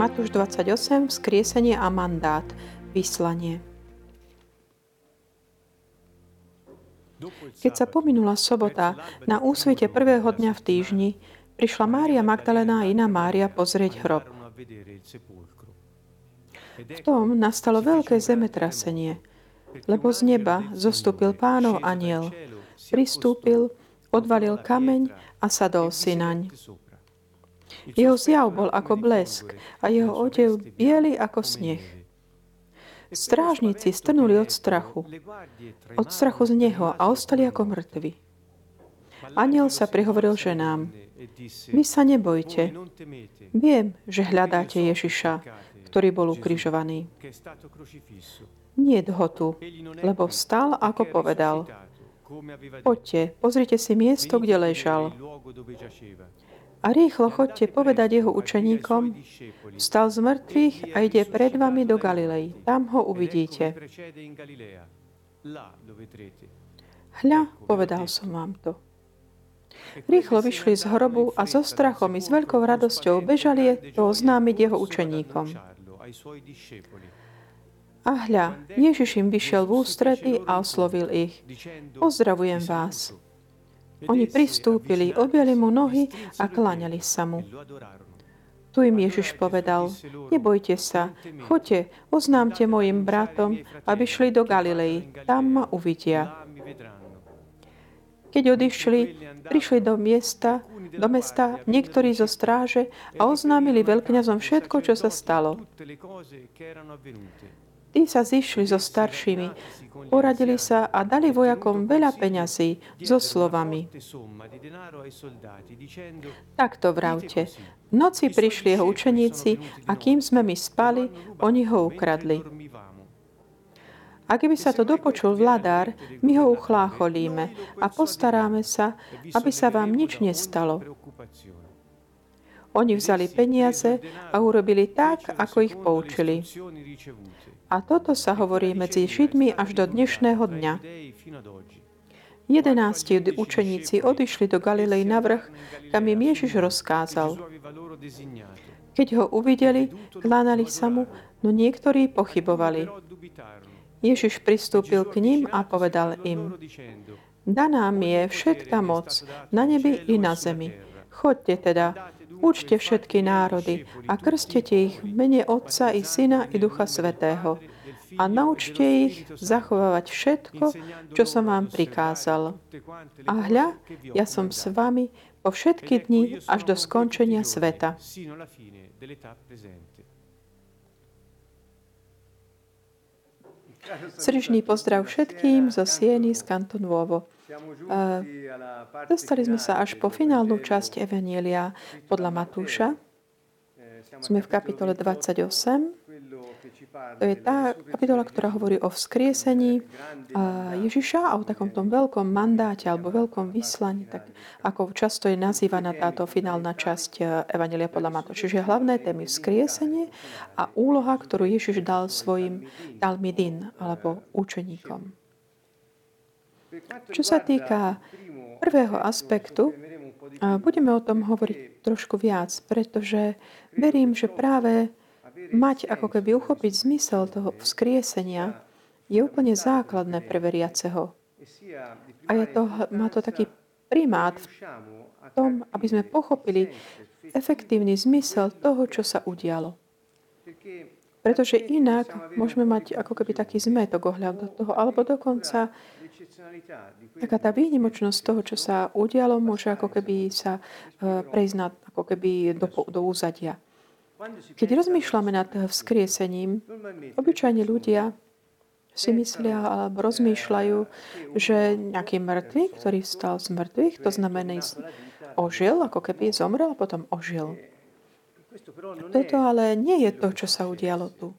Matúš 28, vzkriesenie a mandát, vyslanie. Keď sa pominula sobota, na úsvite prvého dňa v týždni, prišla Mária Magdalena a iná Mária pozrieť hrob. V tom nastalo veľké zemetrasenie, lebo z neba zostúpil pánov aniel, pristúpil, odvalil kameň a sadol si naň. Jeho zjav bol ako blesk a jeho odev biely ako sneh. Strážnici strnuli od strachu, od strachu z neho a ostali ako mŕtvi. Aniel sa prihovoril ženám, vy sa nebojte. Viem, že hľadáte Ježiša, ktorý bol ukrižovaný. Nie ho tu, lebo vstal, ako povedal. Poďte, pozrite si miesto, kde ležal. A rýchlo chodte povedať jeho učeníkom, vstal z mŕtvych a ide pred vami do Galilei. Tam ho uvidíte. Hľa, povedal som vám to. Rýchlo vyšli z hrobu a so strachom i s veľkou radosťou bežali to oznámiť jeho učeníkom. A hľa, Ježiš im vyšiel v ústrety a oslovil ich. Pozdravujem vás. Oni pristúpili, objali mu nohy a kláňali sa mu. Tu im Ježiš povedal, nebojte sa, choďte, oznámte mojim bratom, aby šli do Galilei, tam ma uvidia. Keď odišli, prišli do miesta, do mesta niektorí zo stráže a oznámili veľkňazom všetko, čo sa stalo. Tí sa zišli so staršími, poradili sa a dali vojakom veľa peňazí so slovami. Takto vravte. V noci prišli jeho učeníci a kým sme my spali, oni ho ukradli. A keby sa to dopočul vladár, my ho uchlácholíme a postaráme sa, aby sa vám nič nestalo. Oni vzali peniaze a urobili tak, ako ich poučili. A toto sa hovorí medzi Židmi až do dnešného dňa. Jedenácti učeníci odišli do Galilei na vrch, kam im Ježiš rozkázal. Keď ho uvideli, klánali sa mu, no niektorí pochybovali. Ježiš pristúpil k ním a povedal im, Daná mi je všetká moc na nebi i na zemi. Chodte teda, Učte všetky národy a krstete ich v mene Otca i Syna i Ducha Svetého a naučte ich zachovávať všetko, čo som vám prikázal. A hľa, ja som s vami po všetky dni až do skončenia sveta. Srdečný pozdrav všetkým zo Sieny z Kantonuovo. Dostali sme sa až po finálnu časť Evanielia podľa Matúša. Sme v kapitole 28. To je tá kapitola, ktorá hovorí o vzkriesení Ježiša a o takom veľkom mandáte alebo veľkom vyslaní, tak ako často je nazývaná táto finálna časť e, Evangelia podľa Matúša. Čiže hlavné témy vzkriesenie a úloha, ktorú Ježiš dal svojim talmidin alebo učeníkom. Čo sa týka prvého aspektu, budeme o tom hovoriť trošku viac, pretože verím, že práve mať ako keby uchopiť zmysel toho vzkriesenia je úplne základné pre veriaceho. A je to, má to taký primát v tom, aby sme pochopili efektívny zmysel toho, čo sa udialo. Pretože inak môžeme mať ako keby taký zmetok ohľadom toho, alebo dokonca Taká tá výnimočnosť toho, čo sa udialo, môže ako keby sa e, prejsť na, ako keby do, do úzadia. Keď rozmýšľame nad vzkriesením, obyčajne ľudia si myslia alebo rozmýšľajú, že nejaký mŕtvy, ktorý vstal z mŕtvych, to znamená ožil, ako keby zomrel a potom ožil. Toto ale nie je to, čo sa udialo tu.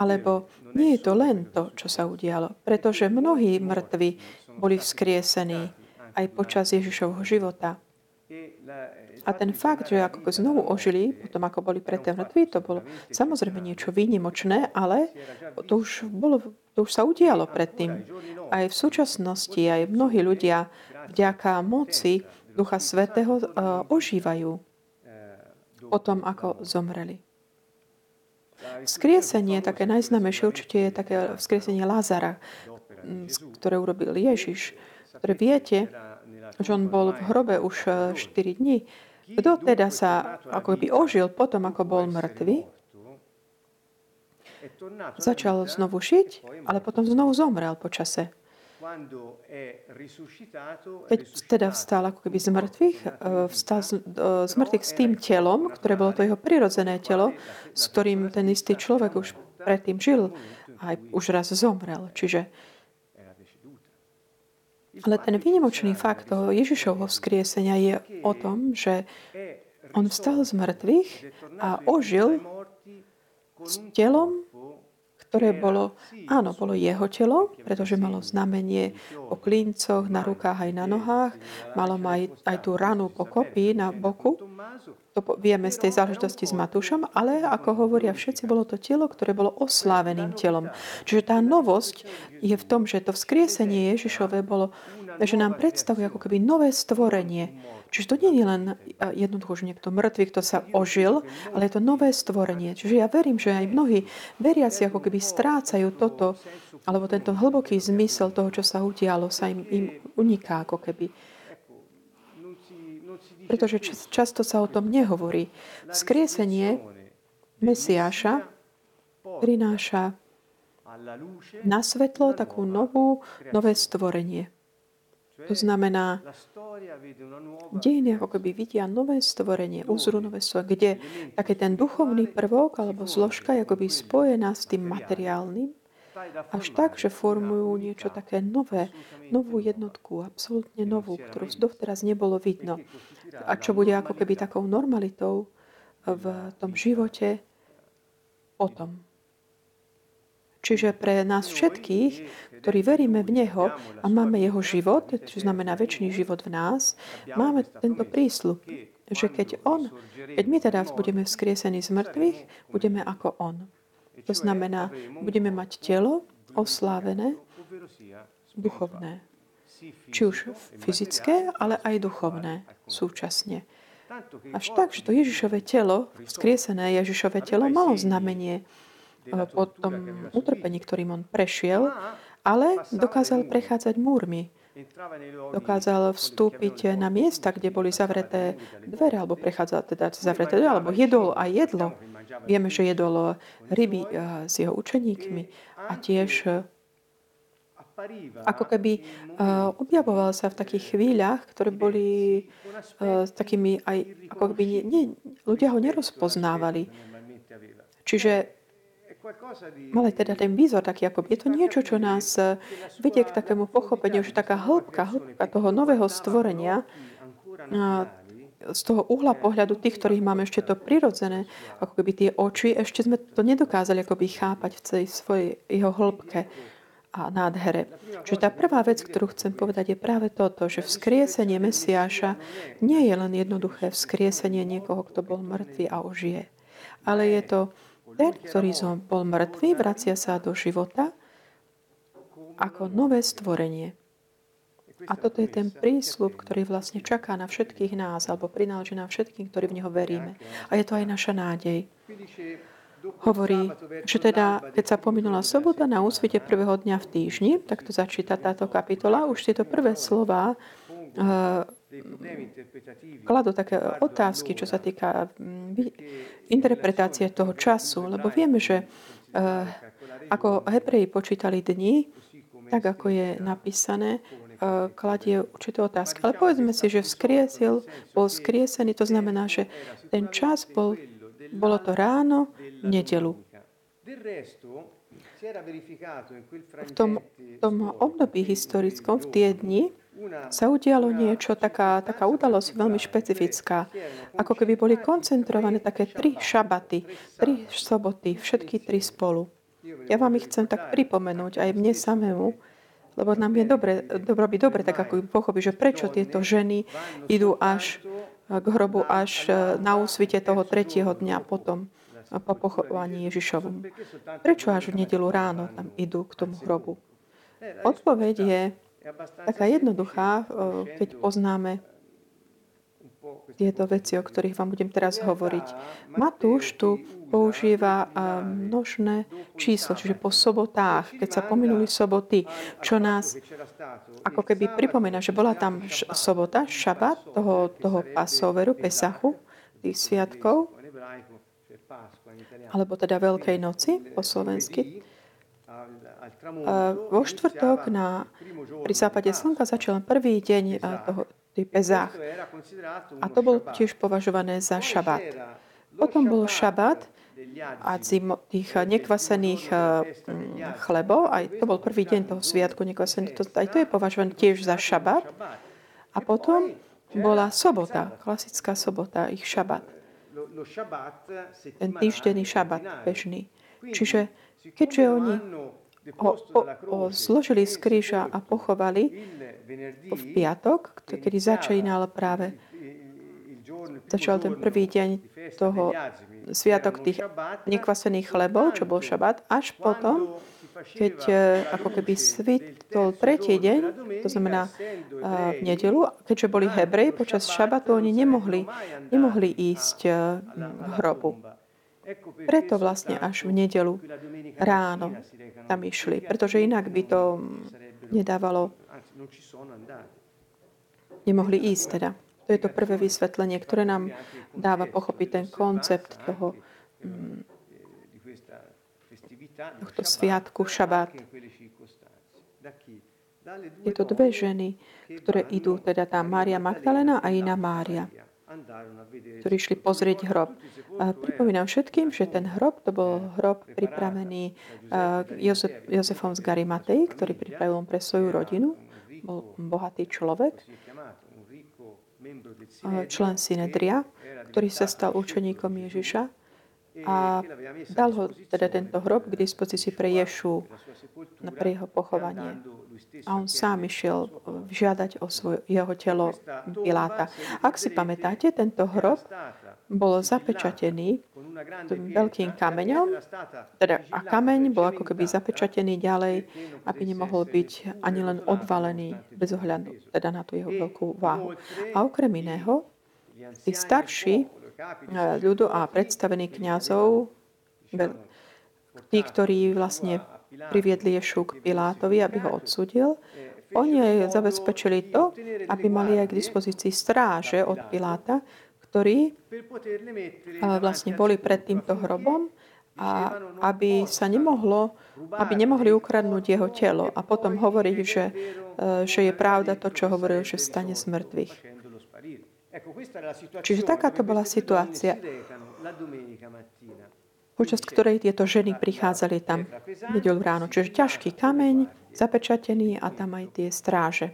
Alebo nie je to len to, čo sa udialo, pretože mnohí mŕtvi boli vzkriesení aj počas Ježišovho života. A ten fakt, že ako znovu ožili, potom ako boli predtým mŕtvi, to bolo samozrejme niečo výnimočné, ale to už, bolo, to už sa udialo predtým. Aj v súčasnosti, aj mnohí ľudia vďaka moci Ducha Svetého uh, ožívajú o tom, ako zomreli. Vzkriesenie, také najznámejšie určite je také vzkriesenie Lázara, ktoré urobil Ježiš. Ktoré viete, že on bol v hrobe už 4 e, dní. Kto teda sa ako by ožil potom, ako bol mŕtvy, začal znovu žiť, ale potom znovu zomrel po čase. Keď teda vstal ako keby z mŕtvych, eh, vstal z, eh, z mŕtvych s tým telom, ktoré bolo to jeho prirodzené telo, s ktorým ten istý človek už predtým žil a už raz zomrel. Čiže ale ten výnimočný fakt toho Ježišovho vzkriesenia je o tom, že on vstal z mŕtvych a ožil s telom, ktoré bolo, áno, bolo jeho telo, pretože malo znamenie o klíncoch na rukách aj na nohách, malo aj, aj tú ranu po kopii na boku. To vieme z tej záležitosti s Matúšom, ale ako hovoria všetci, bolo to telo, ktoré bolo osláveným telom. Čiže tá novosť je v tom, že to vzkriesenie Ježišové bolo, že nám predstavuje ako keby nové stvorenie, Čiže to nie je len jednoducho, že niekto mŕtvy, kto sa ožil, ale je to nové stvorenie. Čiže ja verím, že aj mnohí veriaci ako keby strácajú toto, alebo tento hlboký zmysel toho, čo sa udialo, sa im, im uniká ako keby. Pretože často sa o tom nehovorí. Vzkriesenie Mesiáša prináša na svetlo takú novú, nové stvorenie. To znamená, dejiny ako keby vidia nové stvorenie, úzru nové stvorenie, kde taký ten duchovný prvok alebo zložka je akoby spojená s tým materiálnym, až tak, že formujú niečo také nové, novú jednotku, absolútne novú, ktorú doteraz nebolo vidno. A čo bude ako keby takou normalitou v tom živote potom. Čiže pre nás všetkých, ktorí veríme v Neho a máme Jeho život, čo znamená väčší život v nás, máme tento prísľub, že keď On, keď my teda budeme vzkriesení z mŕtvych, budeme ako On. To znamená, budeme mať telo oslávené, duchovné. Či už fyzické, ale aj duchovné súčasne. Až tak, že to Ježišové telo, vzkriesené Ježišové telo, malo znamenie po tom utrpení, ktorým on prešiel, ale dokázal prechádzať múrmi. Dokázal vstúpiť na miesta, kde boli zavreté dvere, alebo prechádzal teda zavreté dvere, alebo jedol a jedlo. Vieme, že jedol ryby eh, s jeho učeníkmi a tiež eh, ako keby uh, objavoval sa v takých chvíľach, ktoré boli uh, takými aj, ako keby nie, nie, ľudia ho nerozpoznávali. Čiže ale teda ten výzor taký, ako je to niečo, čo nás eh, vedie k takému pochopeniu, že taká hĺbka, hĺbka toho nového stvorenia, z toho uhla pohľadu tých, ktorých máme ešte to prirodzené, ako keby tie oči, ešte sme to nedokázali akoby chápať v celej svojej jeho hĺbke a nádhere. Čiže tá prvá vec, ktorú chcem povedať, je práve toto, že vzkriesenie Mesiáša nie je len jednoduché vzkriesenie niekoho, kto bol mŕtvý a ožije. Ale je to ten, ktorý bol mŕtvý, vracia sa do života ako nové stvorenie. A toto je ten prísľub, ktorý vlastne čaká na všetkých nás, alebo prináleží na všetkým, ktorí v Neho veríme. A je to aj naša nádej. Hovorí, že teda, keď sa pominula sobota na úsvite prvého dňa v týždni, tak to začíta táto kapitola, už tieto prvé slova uh, kladú také otázky, čo sa týka mm, interpretácie toho času, lebo vieme, že eh, ako Hebreji počítali dni, tak ako je napísané, kladie určité otázky. Ale povedzme si, že vzkriesil, bol skriesený, to znamená, že ten čas bol, bolo to ráno, nedelu. V tom, tom období historickom, v tie dni, sa udialo niečo, taká, taká udalosť veľmi špecifická. Ako keby boli koncentrované také tri šabaty, tri soboty, všetky tri spolu. Ja vám ich chcem tak pripomenúť aj mne samému, lebo nám je dobre, by dobre, tak ako pochopí, že prečo tieto ženy idú až k hrobu až na úsvite toho tretieho dňa potom po pochovaní Ježišovom. Prečo až v nedelu ráno tam idú k tomu hrobu? Odpoveď je taká jednoduchá, keď poznáme tieto veci, o ktorých vám budem teraz hovoriť. Matúš tu používa množné číslo, čiže po sobotách, keď sa pominuli soboty, čo nás ako keby pripomína, že bola tam sobota, šabat toho, toho pasoveru, Pesachu, tých sviatkov, alebo teda Veľkej noci po slovensky. Vo štvrtok na, pri západe slnka začal prvý deň toho, tých Pezách. A to bol tiež považované za šabat. Potom bol šabat a tých nekvasených chlebov, aj to bol prvý deň toho sviatku nekvasených, to, aj to je považované tiež za šabat. A potom bola sobota, klasická sobota, ich šabat. Ten týždenný šabat bežný. Čiže keďže oni ho, ho, ho zložili z kríža a pochovali v piatok, kedy začínal práve začal ten prvý deň toho sviatok tých nekvasených chlebov, čo bol šabat, až potom, keď e, ako keby svitol tretí deň, to znamená v nedelu, keďže boli hebrej, počas šabatu oni nemohli, nemohli ísť e, k hrobu. Preto vlastne až v nedelu ráno tam išli, pretože inak by to nedávalo, nemohli ísť teda. To je to prvé vysvetlenie, ktoré nám dáva pochopiť ten koncept toho, mm, tohto sviatku šabát. To dve ženy, ktoré idú, teda tá Mária Magdalena a iná Mária ktorí išli pozrieť hrob. A pripomínam všetkým, že ten hrob, to bol hrob pripravený Jozef, Jozefom z Garimatej, ktorý pripravil pre svoju rodinu. Bol bohatý človek, člen Synedria, ktorý sa stal učeníkom Ježiša a dal ho teda tento hrob k dispozícii pre Ješu na pre jeho pochovanie. A on sám išiel žiadať o svoje, jeho telo Piláta. Ak si pamätáte, tento hrob bol zapečatený veľkým kameňom, teda a kameň bol ako keby zapečatený ďalej, aby nemohol byť ani len odvalený bez ohľadu teda na tú jeho veľkú váhu. A okrem iného, tí starší ľudu a predstavení kňazov, tí, ktorí vlastne priviedli Ješu k Pilátovi, aby ho odsudil, oni zabezpečili to, aby mali aj k dispozícii stráže od Piláta, ktorí vlastne boli pred týmto hrobom a aby sa nemohlo, aby nemohli ukradnúť jeho telo a potom hovoriť, že, e, že je pravda to, čo hovoril, že stane z mŕtvych. Čiže takáto bola situácia, počas ktorej tieto ženy prichádzali tam nedelu ráno. Čiže ťažký kameň, zapečatený a tam aj tie stráže.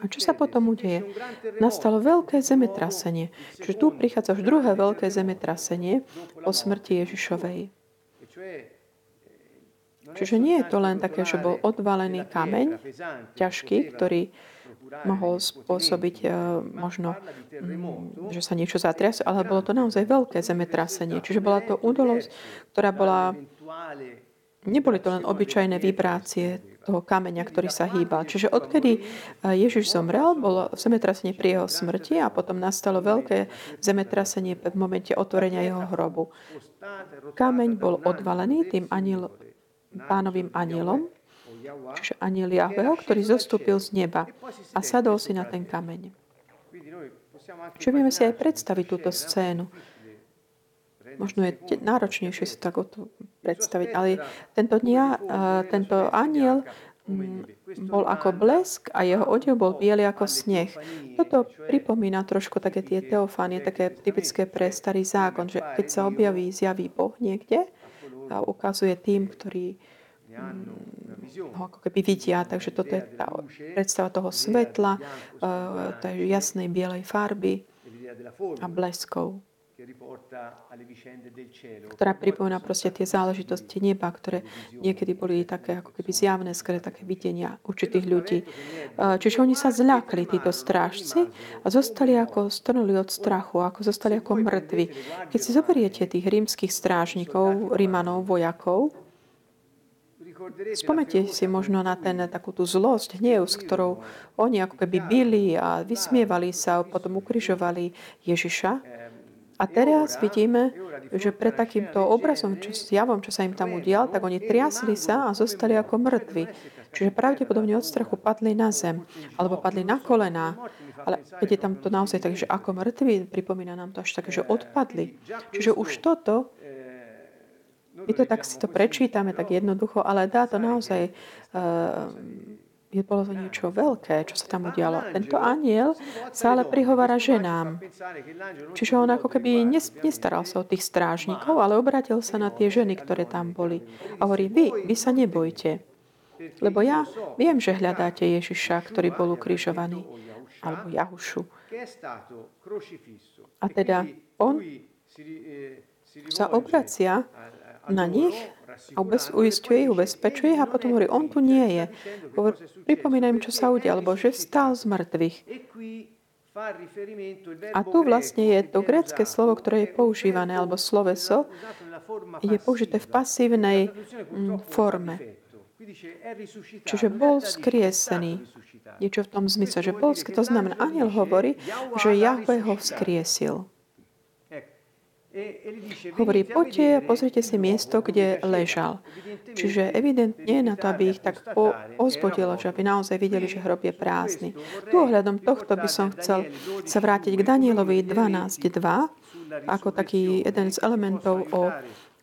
A čo sa potom udeje? Nastalo veľké zemetrasenie. Čiže tu prichádza už druhé veľké zemetrasenie po smrti Ježišovej. Čiže nie je to len také, že bol odvalený kameň, ťažký, ktorý mohol spôsobiť uh, možno, um, že sa niečo zatrias, ale bolo to naozaj veľké zemetrasenie. Čiže bola to udalosť, ktorá bola... Neboli to len obyčajné vibrácie toho kameňa, ktorý sa hýbal. Čiže odkedy e, Ježiš zomrel, bolo zemetrasenie pri jeho smrti a potom nastalo veľké zemetrasenie v momente otvorenia jeho hrobu. Kameň bol odvalený tým aniel, pánovým anielom čiže aniel Jahveho, ktorý zostúpil z neba a sadol si na ten kameň. Čiže vieme si aj predstaviť túto scénu. Možno je náročnejšie si tak predstaviť, ale tento, dňa, tento aniel mm, bol ako blesk a jeho odev bol biely ako sneh. Toto pripomína trošku také tie teofánie, také typické pre starý zákon, že keď sa objaví, zjaví Boh niekde a ukazuje tým, ktorí ho ako keby vidia. Takže toto je tá predstava toho svetla, eh, tej jasnej bielej farby a bleskov ktorá pripomína proste tie záležitosti neba, ktoré niekedy boli také ako keby zjavné, skôr také videnia určitých ľudí. Eh, čiže oni sa zľakli, títo strážci, a zostali ako strnuli od strachu, ako zostali ako mŕtvi. Keď si zoberiete tých rímskych strážnikov, rímanov, vojakov, Spomente si možno na ten, takú tú zlosť, hnev, s ktorou oni ako keby byli a vysmievali sa, potom ukrižovali Ježiša. A teraz vidíme, že pred takýmto obrazom, čo, javom, čo sa im tam udial, tak oni triasli sa a zostali ako mŕtvi. Čiže pravdepodobne od strachu padli na zem, alebo padli na kolená. Ale keď je tam to naozaj tak, že ako mŕtvi, pripomína nám to až tak, že odpadli. Čiže už toto my to tak si to prečítame tak jednoducho, ale dá to naozaj uh, je bolo to niečo veľké, čo sa tam udialo. Tento aniel sa ale prihovára ženám. Čiže on ako keby nestaral sa o tých strážnikov, ale obratil sa na tie ženy, ktoré tam boli. A hovorí, vy, vy sa nebojte. Lebo ja viem, že hľadáte Ježiša, ktorý bol ukrižovaný. Alebo Jahušu. A teda on sa obracia na nich a uistuje ich, ubezpečuje ich a potom hovorí, on tu nie je. Pripomína im, čo sa udialo, lebo že vstal z mŕtvych. A tu vlastne je to grécké slovo, ktoré je používané, alebo sloveso, je použité v pasívnej mm, forme. Čiže bol skriesený. Niečo v tom zmysle, že bol, to znamená, aniel hovorí, že Jahve ho vzkriesil. Hovorí, poďte a pozrite si miesto, kde ležal. Čiže evidentne na to, aby ich tak po- ozbudilo, že aby naozaj videli, že hrob je prázdny. Tu ohľadom tohto by som chcel sa vrátiť k Danielovi 12.2 ako taký jeden z elementov o,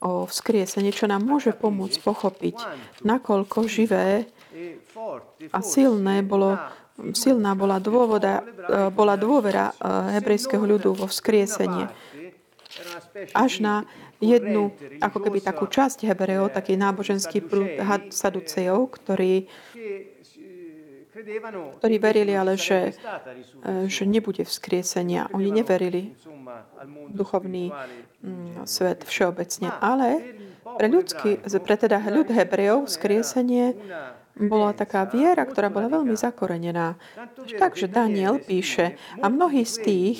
o vzkriesení, čo nám môže pomôcť pochopiť, nakoľko živé a silné bolo silná bola, dôvoda, bola dôvera eh, hebrejského ľudu vo vzkriesenie až na jednu, ako keby takú časť Hebreov, taký náboženský prúd saducejov, ktorí, ktorí verili ale, že, e, že nebude vzkriesenia. Oni neverili duchovný mm, svet všeobecne. Ale pre, ľudský, pre teda ľud Hebrejov vzkriesenie bola taká viera, ktorá bola veľmi zakorenená. Takže Daniel píše, a mnohí z tých,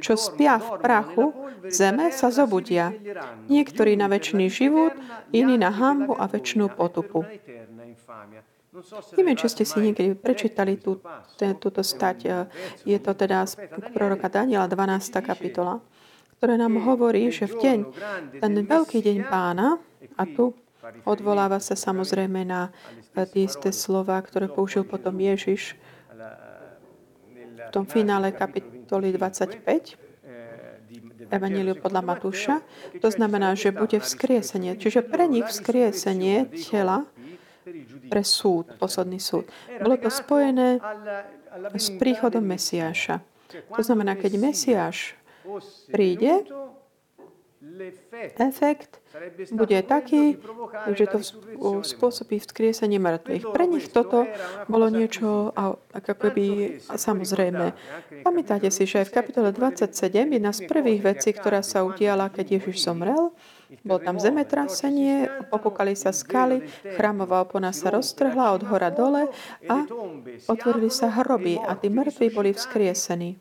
čo spia v prachu zeme, sa zobudia. Niektorí na väčší život, iní na hambu a väčšinu potupu. Neviem, či ste si niekedy prečítali tú, túto stať. Je to teda z proroka Daniela 12. kapitola, ktoré nám hovorí, že v deň, ten veľký deň pána, a tu odvoláva sa samozrejme na tie isté slova, ktoré použil potom Ježiš v tom finále kapitoly 25, Evangeliu podľa Matúša. To znamená, že bude vzkriesenie. Čiže pre nich vzkriesenie tela pre súd, posledný súd. Bolo to spojené s príchodom Mesiáša. To znamená, keď Mesiáš príde, efekt bude taký, že to spôsobí vzkriesenie mŕtvych. Pre nich toto bolo niečo ako keby samozrejme. Pamätáte si, že aj v kapitole 27 jedna z prvých vecí, ktorá sa udiala, keď Ježiš zomrel, bol tam zemetrasenie, popukali sa skaly, chrámová opona sa roztrhla od hora dole a otvorili sa hroby a tí mŕtvi boli vzkriesení.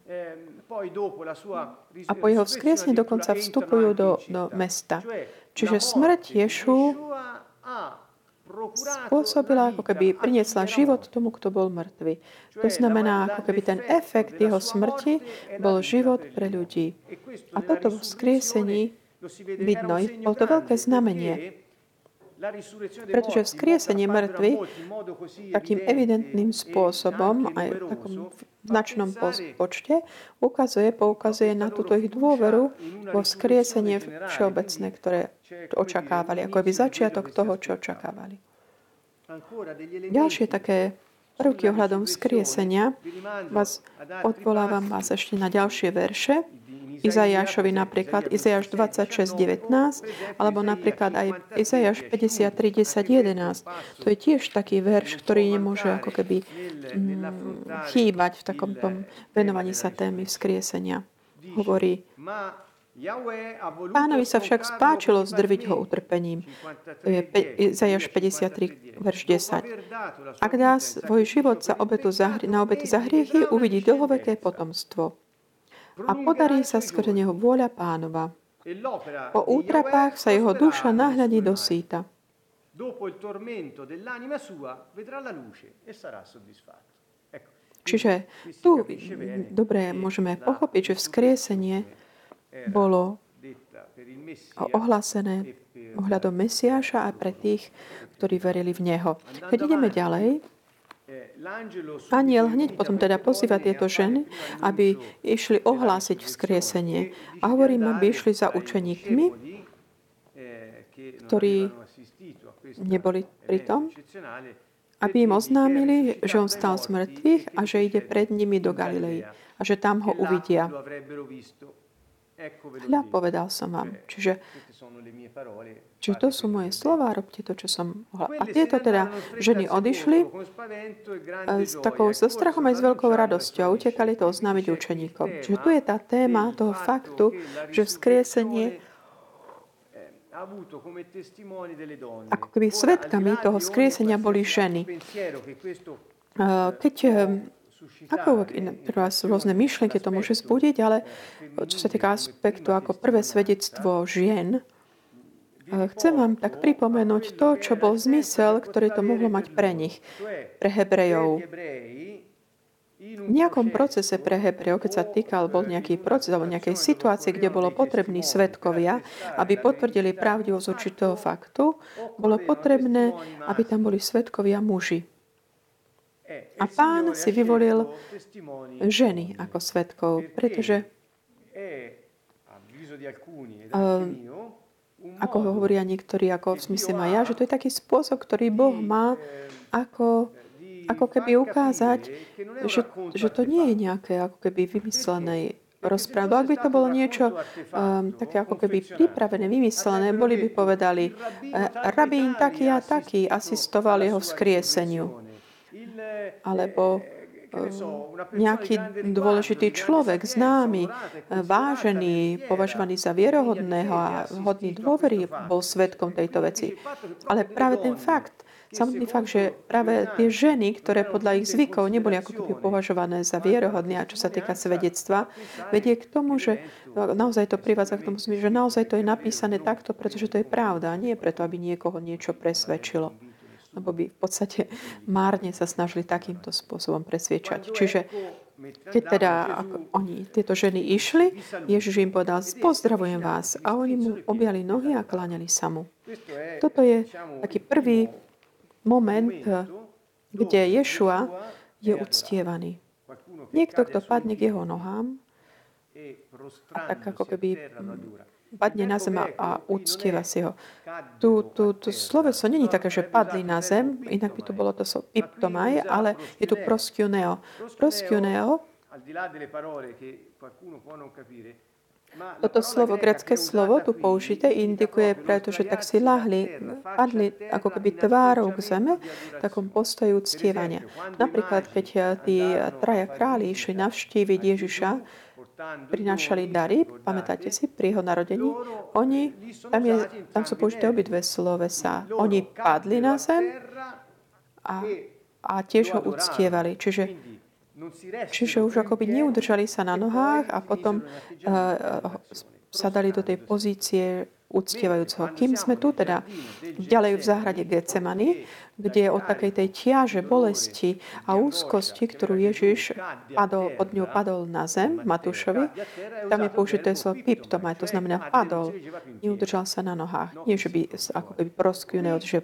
A po jeho vzkriesení dokonca vstupujú do, do mesta. Čiže smrť Ješu spôsobila, ako keby priniesla život tomu, kto bol mŕtvy. To znamená, ako keby ten efekt jeho smrti bol život pre ľudí. A toto v vzkriesení vidno. Bolo to veľké znamenie. Pretože vzkriesenie mŕtvych takým evidentným spôsobom, aj v takom značnom počte, ukazuje, poukazuje na túto ich dôveru vo vzkriesenie všeobecné, ktoré očakávali, ako by začiatok toho, čo očakávali. Ďalšie také prvky ohľadom vzkriesenia. Vás odvolávam vás ešte na ďalšie verše, Izajášovi napríklad Izajáš 26, 19, alebo napríklad aj Izajáš 53, 10, 11. To je tiež taký verš, ktorý nemôže ako keby mm, chýbať v takom tom venovaní sa témy vzkriesenia. Hovorí, Pánovi sa však spáčilo zdrviť ho utrpením. Izajáš 53, verš 10. Ak dá svoj život za obetu za, na obety za hriechy, uvidí dlhoveké potomstvo a podarí sa skrze neho vôľa pánova. Po útrapách sa jeho duša nahľadí do síta. e. Čiže tu dobre môžeme pochopiť, že vzkriesenie bolo ohlásené ohľadom Mesiáša a pre tých, ktorí verili v Neho. Keď ideme ďalej, Aniel hneď potom teda pozýva tieto ženy, aby išli ohlásiť vzkriesenie. A hovorím, aby išli za učeníkmi, ktorí neboli pri tom, aby im oznámili, že on stal z mŕtvych a že ide pred nimi do Galilei a že tam ho uvidia. Hľa, povedal som vám. Čiže, čiže to sú moje slova, robte to, čo som mohla. A tieto teda ženy odišli s takou so strachom aj s veľkou radosťou a utekali to oznámiť učeníkom. Čiže tu je tá téma toho faktu, že vzkriesenie ako keby svetkami toho skriesenia boli ženy. Keď ako pre vás rôzne myšlienky to môže zbudiť, ale čo sa týka aspektu ako prvé svedectvo žien, chcem vám tak pripomenúť to, čo bol zmysel, ktorý to mohlo mať pre nich, pre Hebrejov v nejakom procese pre Hebrejov, keď sa týkal, bol nejaký proces alebo nejakej situácie, kde bolo potrební svetkovia, aby potvrdili pravdivosť určitého faktu, bolo potrebné, aby tam boli svetkovia muži. A pán si vyvolil ženy ako svetkov, pretože ako hovoria niektorí, ako v smysle ma ja, že to je taký spôsob, ktorý Boh má, ako ako keby ukázať, že, že to nie je nejaké ako keby vymyslené rozprávu. Ak by to bolo niečo um, také ako keby pripravené, vymyslené, boli by povedali, eh, rabín taký a taký asistoval jeho vzkrieseniu. Alebo um, nejaký dôležitý človek, známy, vážený, považovaný za vierohodného a hodný dôvery, bol svetkom tejto veci. Ale práve ten fakt, samotný fakt, že práve tie ženy, ktoré podľa ich zvykov neboli ako keby považované za vierohodné, a čo sa týka svedectva, vedie k tomu, že naozaj to privádza k tomu, že naozaj to je napísané takto, pretože to je pravda, a nie preto, aby niekoho niečo presvedčilo lebo by v podstate márne sa snažili takýmto spôsobom presviečať. Čiže keď teda ako oni, tieto ženy išli, Ježiš im povedal, pozdravujem vás. A oni mu objali nohy a kláňali sa mu. Toto je taký prvý moment, kde Ješua je uctievaný. Niekto, kto padne k jeho nohám a tak ako keby padne na zem a uctieva si ho. Tu, tu, tu sloveso není také, že padli na zem, inak by to bolo to so iptomaj, ale je tu non capire, toto slovo, grecké slovo tu použité, indikuje, pretože tak si lahli, padli ako keby tvárou k zeme, takom postoju uctievania. Napríklad, keď tí traja králi išli navštíviť Ježiša, prinášali dary, pamätáte si, pri jeho narodení, oni, tam, je, tam sú použité obidve slovesa. Oni padli na zem a, a tiež ho uctievali. Čiže Čiže už akoby neudržali sa na nohách a potom uh, sa dali do tej pozície uctievajúceho. Kým sme tu teda ďalej v záhrade Getsemany, kde o takej tej ťaže, bolesti a úzkosti, ktorú Ježiš padol, od ňou padol na zem, Matúšovi, tam je použité slovo piptomaj, to znamená padol, neudržal sa na nohách. Nie, že by ako keby proskúnil, že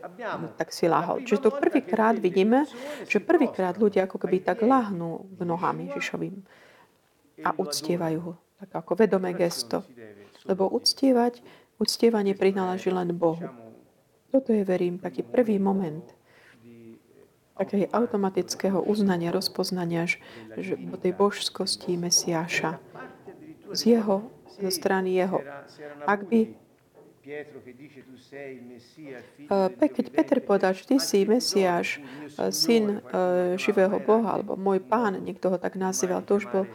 tak si láhol. Čiže tu prvýkrát vidíme, že prvýkrát ľudia ako keby tak láhnú k nohám Ježišovým a uctievajú ho. Tak ako vedomé gesto. Lebo uctievať Uctievanie prináleží len Bohu. Toto je, verím, taký prvý moment takého automatického uznania, rozpoznania že, že tej božskosti Mesiáša. Z jeho, zo strany jeho. Ak by eh, keď Peter povedal, že ty si Mesiáš, eh, syn eh, živého Boha, alebo môj pán, niekto ho tak nazýval, to už bol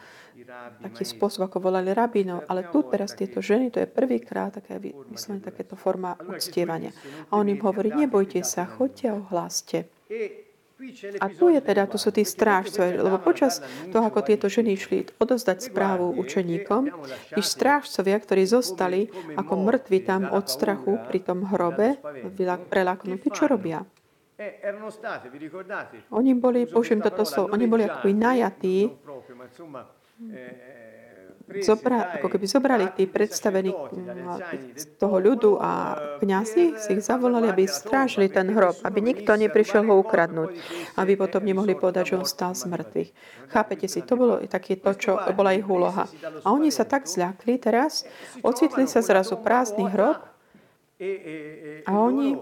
taký spôsob, ako volali rabínov, ale tu teraz tieto ženy, to je prvýkrát také, myslím, takéto forma uctievania. A on im hovorí, nebojte sa, choďte a ohláste. A tu je teda, tu sú tí strážcovia, lebo počas toho, ako tieto ženy išli odozdať správu učeníkom, tí strážcovia, ktorí zostali ako mŕtvi tam od strachu pri tom hrobe, prelaknutí, čo robia? Oni boli, použijem toto slovo, oni boli ako najatí zobra, ako keby zobrali tí predstavení z toho ľudu a kňazi si ich zavolali, aby strážili ten hrob, aby nikto neprišiel ho ukradnúť, aby potom nemohli povedať, že on stal z mŕtvych. Chápete si, to bolo také to, čo bola ich úloha. A oni sa tak zľakli teraz, ocitli sa zrazu prázdny hrob. A oni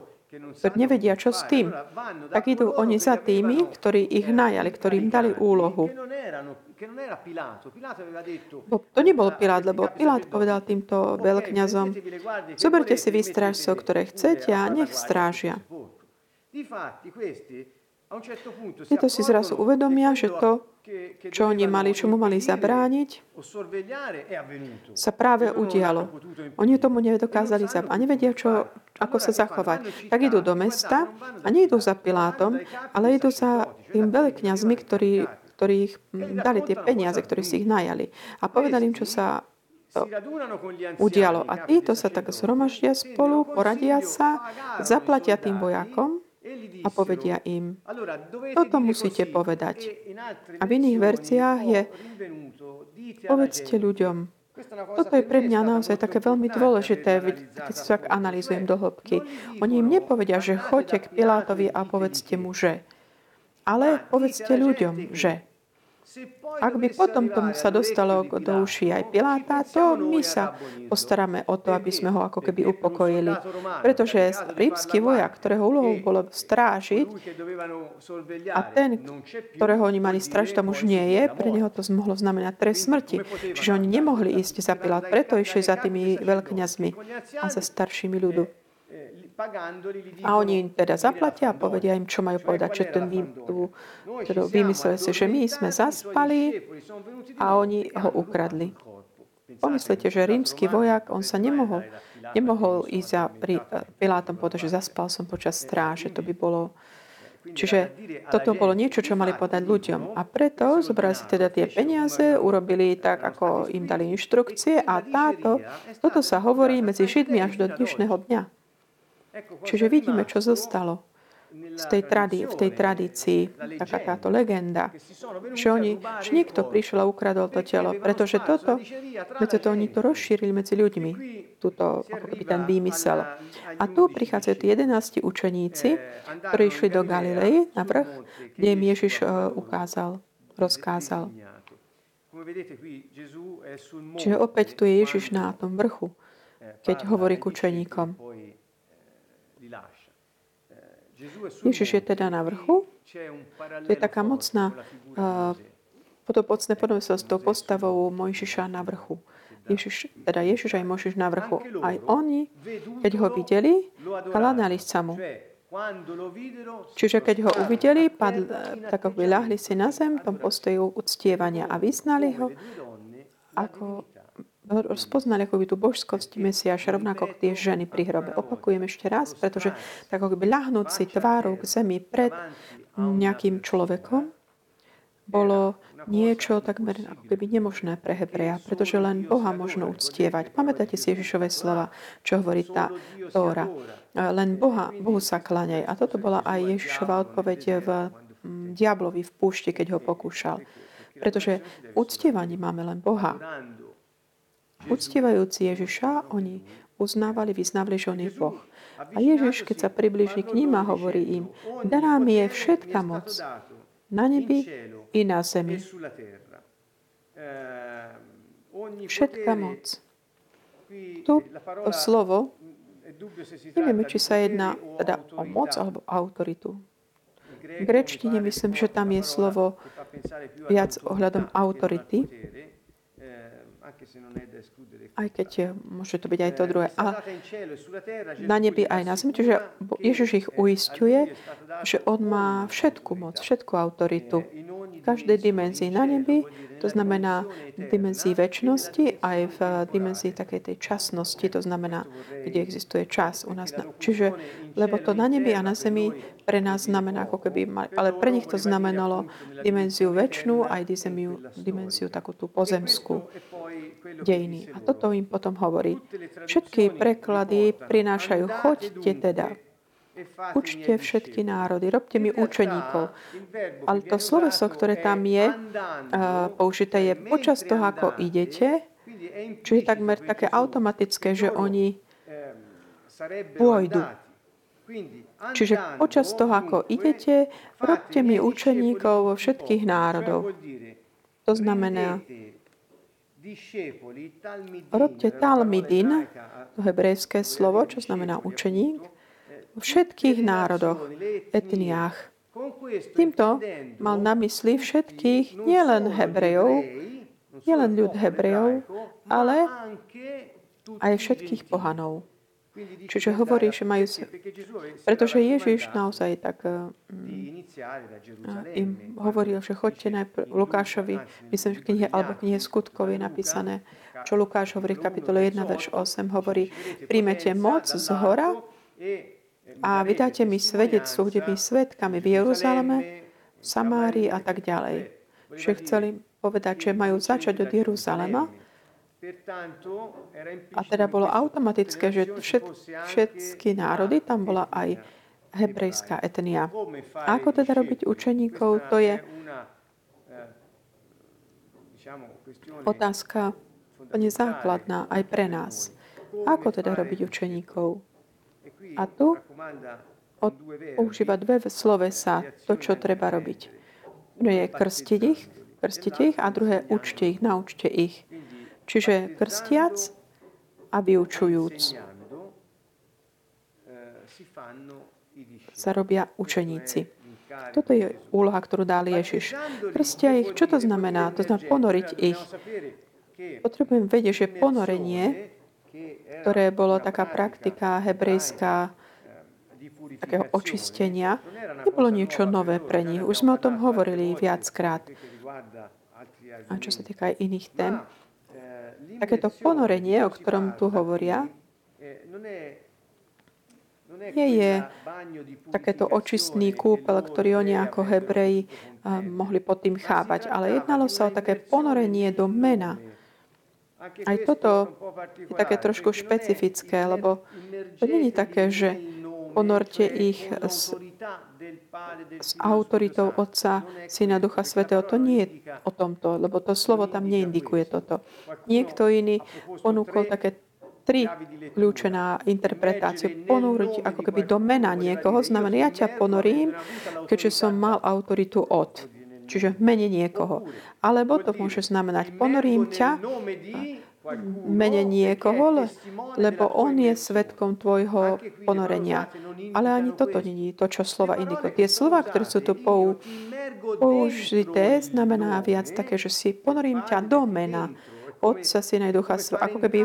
nevedia, čo s tým, tak idú oni za tými, ktorí ich najali, ktorí im dali úlohu. Bo to nebol Pilát, lebo Pilát povedal týmto veľkňazom, zoberte si vy strážcov, ktoré chcete a nech strážia. Tieto si zrazu uvedomia, že to, čo oni mali, čomu mali zabrániť, sa práve udialo. Oni tomu nedokázali zabrániť a nevedia, čo, ako sa zachovať. Tak idú do mesta a nejdú za Pilátom, ale idú za tým veľkňazmi, ktorí, ktorí ich dali tie peniaze, ktorí si ich najali. A povedali im, čo sa udialo. A títo sa tak zhromaždia spolu, poradia sa, zaplatia tým vojakom a povedia im, toto musíte povedať. A v iných verciách je, povedzte ľuďom, toto je pre mňa naozaj také veľmi dôležité, keď sa tak analýzujem do hĺbky. Oni im nepovedia, že choďte k Pilátovi a povedzte mu, že. Ale povedzte ľuďom, že. Ak by potom tomu sa dostalo do uší aj Piláta, to my sa postaráme o to, aby sme ho ako keby upokojili. Pretože rímsky vojak, ktorého úlohou bolo strážiť a ten, ktorého oni mali strážiť, tam už nie je, pre neho to mohlo znamenať trest smrti. Čiže oni nemohli ísť za Pilát, preto išli za tými veľkňazmi a za staršími ľudu. A oni im teda zaplatia a povedia im, čo majú povedať. Že ten vym, tu, teda vymysleli si, že my sme zaspali a oni ho ukradli. Pomyslite, že rímsky vojak, on sa nemohol, nemohol ísť za Pilátom povedať, že zaspal som počas stráže. To by bolo... Čiže toto bolo niečo, čo mali povedať ľuďom. A preto zobrali si teda tie peniaze, urobili tak, ako im dali inštrukcie a táto, toto sa hovorí medzi Židmi až do dnešného dňa. Čiže vidíme, čo zostalo z tej tradi- v tej tradícii, taká táto legenda, že, oni, že niekto prišiel a ukradol to telo, pretože toto, preto to oni to rozšírili medzi ľuďmi, túto, ako keby ten výmysel. A tu prichádzajú tí jedenácti učeníci, ktorí išli do Galilei na vrch, kde im Ježiš uh, ukázal, rozkázal. Čiže opäť tu je Ježiš na tom vrchu, keď hovorí k učeníkom. Ježiš je teda na vrchu. To je taká mocná, uh, to mocné podobenstvo s tou postavou Mojžiša na vrchu. Ježiš, teda Ježiš aj Mojžiš na vrchu. Aj oni, keď ho videli, kladali sa mu. Čiže keď ho uvideli, padl, tak ako ľahli si na zem, tom postoju uctievania a vyznali ho ako rozpoznali ako by tú božskosť Mesiaša, rovnako tie ženy pri hrobe. Opakujem ešte raz, pretože tak ako by ľahnúť si tvárou k zemi pred nejakým človekom, bolo niečo takmer ako keby nemožné pre Hebreja, pretože len Boha možno uctievať. Pamätáte si Ježišové slova, čo hovorí tá Tóra. Len Boha, Bohu sa klaňaj. A toto bola aj Ježišova odpoveď v diablovi v púšti, keď ho pokúšal. Pretože uctievaní máme len Boha. Uctievajúci Ježiša, oni uznávali, vyznávali, že on je Boh. A Ježiš, keď sa približí k ním a hovorí im, daná mi je všetka moc na nebi i na zemi. Všetka moc. Tu slovo, nevieme, či sa jedná teda o moc alebo autoritu. V grečtine myslím, že tam je slovo viac ohľadom autority, aj keď je, môže to byť aj to druhé. A na nebi aj na zemi. Čiže Ježiš ich uistuje, že on má všetku moc, všetku autoritu v každej dimenzii na nebi, to znamená v dimenzii väčšnosti, aj v dimenzii takej tej časnosti, to znamená, kde existuje čas u nás. Čiže, lebo to na nebi a na zemi pre nás znamená ako keby, ale pre nich to znamenalo dimenziu väčšnú, aj dimenziu, dimenziu takú tú pozemskú dejiny. A toto im potom hovorí. Všetky preklady prinášajú, choďte teda, Učte všetky národy, robte mi učeníkov. Ale to sloveso, ktoré tam je použité, je počas toho, ako idete, čo je takmer také automatické, že oni pôjdu. Čiže počas toho, ako idete, robte mi učeníkov vo všetkých národov. To znamená, robte talmidin, to hebrejské slovo, čo znamená učeník, všetkých národoch, etniách. Týmto mal na mysli všetkých, nielen Hebrejov, nielen ľud Hebrejov, ale aj všetkých pohanov. Čiže hovorí, že majú... Pretože Ježiš naozaj tak um, im hovoril, že chodte najprv Lukášovi, myslím, že knihe, alebo knihe skutkov je napísané, čo Lukáš hovorí v kapitole 1, verš 8, hovorí, príjmete moc z hora a vydáte mi svedectvo, kde my svetkami v Jeruzaleme, v Samárii a tak ďalej. Že chceli povedať, že majú začať od Jeruzalema, a teda bolo automatické, že všet, všetky národy, tam bola aj hebrejská etnia. Ako teda robiť učeníkov, to je otázka úplne základná aj pre nás. Ako teda robiť učeníkov? A tu používa dve slovesa, to, čo treba robiť. Jedno je krstiť ich, krstite ich a druhé učte ich, naučte ich. Čiže krstiac a vyučujúc sa robia učeníci. Toto je úloha, ktorú dal Ježiš. Krstia ich, čo to znamená? To znamená ponoriť ich. Potrebujem vedieť, že ponorenie ktoré bolo taká praktika hebrejská takého očistenia, nebolo niečo nové pre nich. Už sme o tom hovorili viackrát. A čo sa týka aj iných tém, takéto ponorenie, o ktorom tu hovoria, nie je takéto očistný kúpel, ktorý oni ako Hebreji mohli pod tým chápať, ale jednalo sa o také ponorenie do mena, aj toto je také trošku špecifické, lebo to je také, že ponorte ich s, s autoritou Otca, Syna, Ducha Svetého. To nie je o tomto, lebo to slovo tam neindikuje toto. Niekto iný ponúkol také tri kľúče na interpretáciu. Ponúriť ako keby do mena niekoho znamená, ja ťa ponorím, keďže som mal autoritu od čiže mene niekoho. Alebo to môže znamenať, ponorím ťa mene niekoho, lebo on je svetkom tvojho ponorenia. Ale ani toto je to, čo slova indikujú. Tie slova, ktoré sú tu použité, znamená viac také, že si ponorím ťa do mena. Otca, Syna i Ducha ako keby,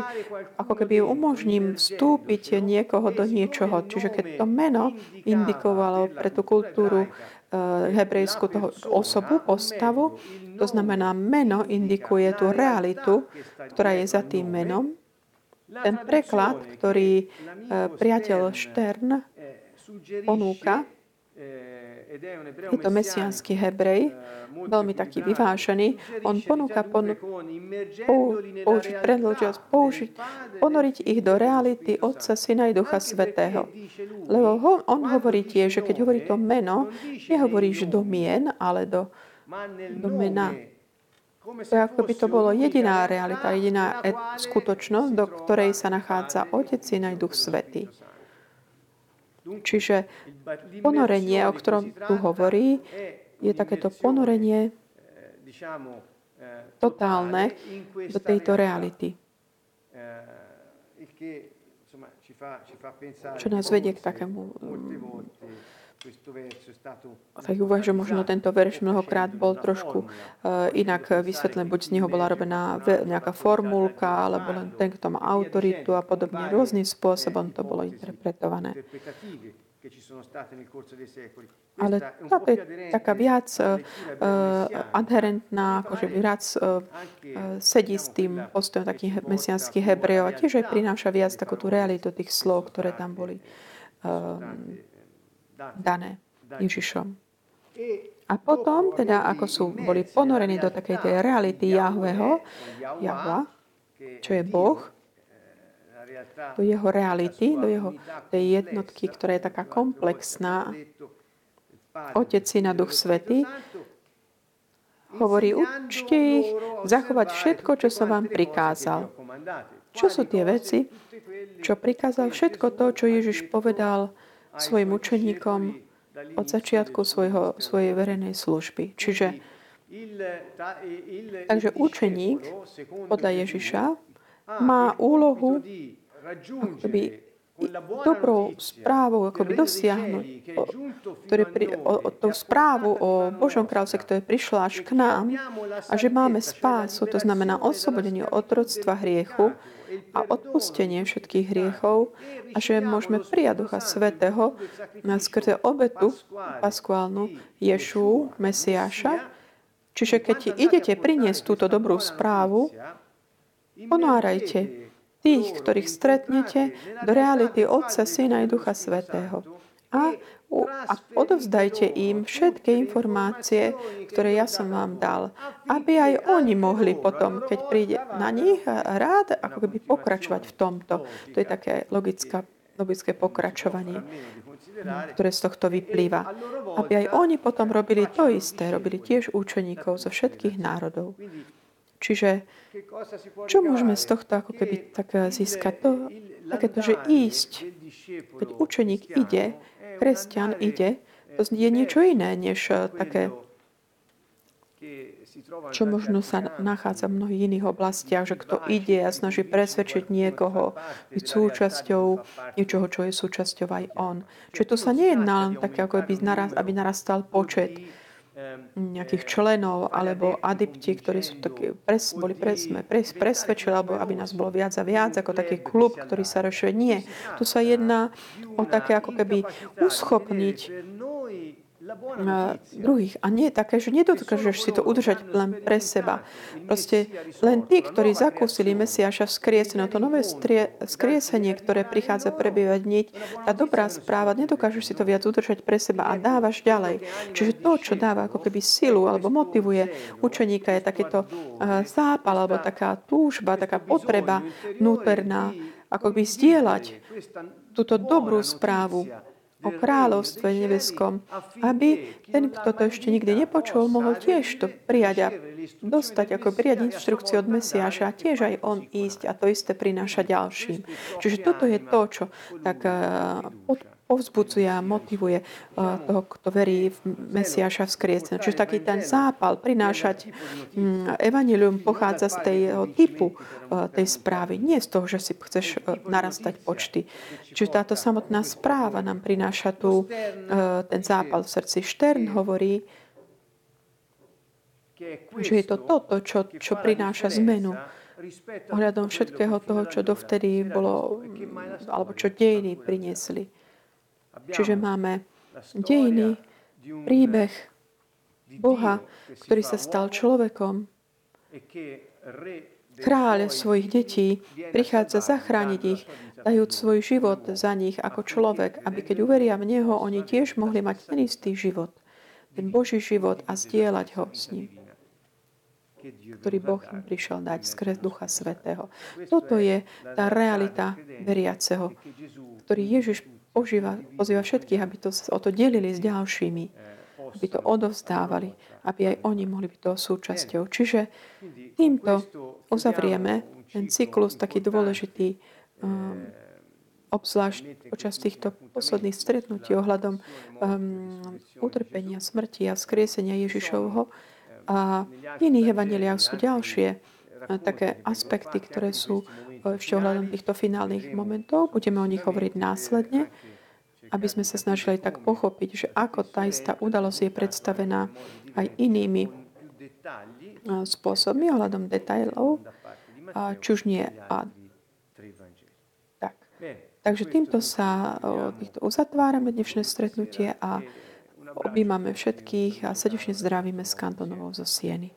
ako keby umožním vstúpiť niekoho do niečoho. Čiže keď to meno indikovalo pre tú kultúru Eh, hebrejskú toho osobu, postavu. To znamená, meno indikuje tú realitu, ktorá je za tým menom. Ten preklad, ktorý eh, priateľ Štern ponúka, je to mesiánsky hebrej, veľmi taký vyvážený. On ponúka pon, použiť, predložiť, použiť, ponoriť ich do reality Otca, Syna i Ducha Svetého. Lebo ho, on hovorí tiež, že keď hovorí to meno, nehovoríš do mien, ale do, do mena. To ako by to bolo jediná realita, jediná skutočnosť, do ktorej sa nachádza Otec, Syna i Duch Svetý. Čiže ponorenie, o ktorom tu hovorí, je takéto ponorenie totálne do tejto reality. Čo nás vedie k takému tak uvaž, že možno tento verš mnohokrát bol trošku uh, inak vysvetlený, buď z neho bola robená nejaká formulka, alebo len ten, kto má autoritu a podobne. Rôznym spôsobom to bolo interpretované. Ale táto je taká viac uh, adherentná, akože viac uh, sedí s tým postojom takých mesianských Hebrejov a tiež aj prináša viac takú tú realitu tých slov, ktoré tam boli uh, dané. Ježišom. A potom, teda, ako sú, boli ponorení do takej tej reality Jahveho, Jahva, čo je Boh, do jeho reality, do jeho tej jednotky, ktorá je taká komplexná, Otec, Syna, Duch Svety, hovorí, učte ich zachovať všetko, čo som vám prikázal. Čo sú tie veci, čo prikázal? Všetko to, čo Ježiš povedal svojim učeníkom od začiatku svojho, svojej verejnej služby. Čiže takže učeník podľa Ježiša má úlohu akoby dobrou správou akoby dosiahnuť o, ktoré pri, o, o tú správu o Božom kráľovstve, ktoré prišla až k nám a že máme spásu, to znamená oslobodenie otroctva hriechu a odpustenie všetkých hriechov a že môžeme prijať Ducha Svetého skrze obetu paskuálnu Ješu, Mesiáša. Čiže keď idete priniesť túto dobrú správu, ponárajte tých, ktorých stretnete, do reality Otca, Syna i Ducha Svetého. A, a odovzdajte im všetky informácie, ktoré ja som vám dal, aby aj oni mohli potom, keď príde na nich, rád ako keby pokračovať v tomto. To je také logická, logické pokračovanie, ktoré z tohto vyplýva. Aby aj oni potom robili to isté, robili tiež účeníkov zo všetkých národov. Čiže čo môžeme z tohto ako keby tak získať? To, takéto, že ísť, keď učeník ide, kresťan ide, to je niečo iné, než eh, také, čo možno sa nachádza v mnohých iných oblastiach, že kto ide a snaží presvedčiť niekoho byť súčasťou niečoho, čo je súčasťou aj on. Čiže to sa nejedná len také, ako aby, narastal počet nejakých členov alebo adipti, ktorí sú takí, pres, boli pres, pres, presvedčili, alebo aby nás bolo viac a viac, ako taký klub, ktorý sa rešuje. Nie. Tu sa jedná o také ako keby uschopniť druhých. A nie také, že nedokážeš si to udržať len pre seba. Proste len tí, ktorí zakúsili Mesiaša vzkriesenie, to nové vzkriesenie, ktoré prichádza prebývať niť, tá dobrá správa, nedokážeš si to viac udržať pre seba a dávaš ďalej. Čiže to, čo dáva ako keby silu alebo motivuje učeníka, je takéto zápal alebo taká túžba, taká potreba vnútorná, ako by zdieľať túto dobrú správu o kráľovstve nebeskom, aby ten, kto to ešte nikdy nepočul, mohol tiež to prijať a dostať, ako prijať inštrukciu od Mesiáša a tiež aj on ísť a to isté prináša ďalším. Čiže toto je to, čo tak pod povzbudzuje a motivuje eh, toho, kto verí v Mesiáša vzkrieseného. Čiže taký ten zápal prinášať mm, evanilium pochádza z tej typu eh, tej správy. Nie z toho, že si chceš eh, narastať počty. Čiže táto samotná správa nám prináša tu ten zápal v srdci. Štern hovorí, že je to toto, čo, čo prináša zmenu ohľadom všetkého toho, čo dovtedy bolo, alebo čo dejiny priniesli. Čiže máme dejiny, príbeh Boha, ktorý sa stal človekom. Kráľ svojich detí prichádza zachrániť ich, dajúc svoj život za nich ako človek, aby keď uveria v Neho, oni tiež mohli mať ten istý život, ten Boží život a zdieľať ho s ním. Ktorý Boh im prišiel dať skrz Ducha Svetého. Toto je tá realita veriaceho, ktorý Ježiš požíva, pozýva všetkých, aby to, o to delili s ďalšími, aby to odovzdávali, aby aj oni mohli byť toho súčasťou. Čiže týmto uzavrieme ten cyklus taký dôležitý, um, obzvlášť počas týchto posledných stretnutí ohľadom um, utrpenia, smrti a vzkriesenia Ježišovho. A v iných evaneliách sú ďalšie také aspekty, ktoré sú ešte ohľadom týchto finálnych momentov. Budeme o nich hovoriť následne, aby sme sa snažili tak pochopiť, že ako tá istá udalosť je predstavená aj inými spôsobmi ohľadom detailov, či už nie a tak. Takže týmto sa týchto uzatvárame dnešné stretnutie a objímame všetkých a srdečne zdravíme z kantonovou zo Sieny.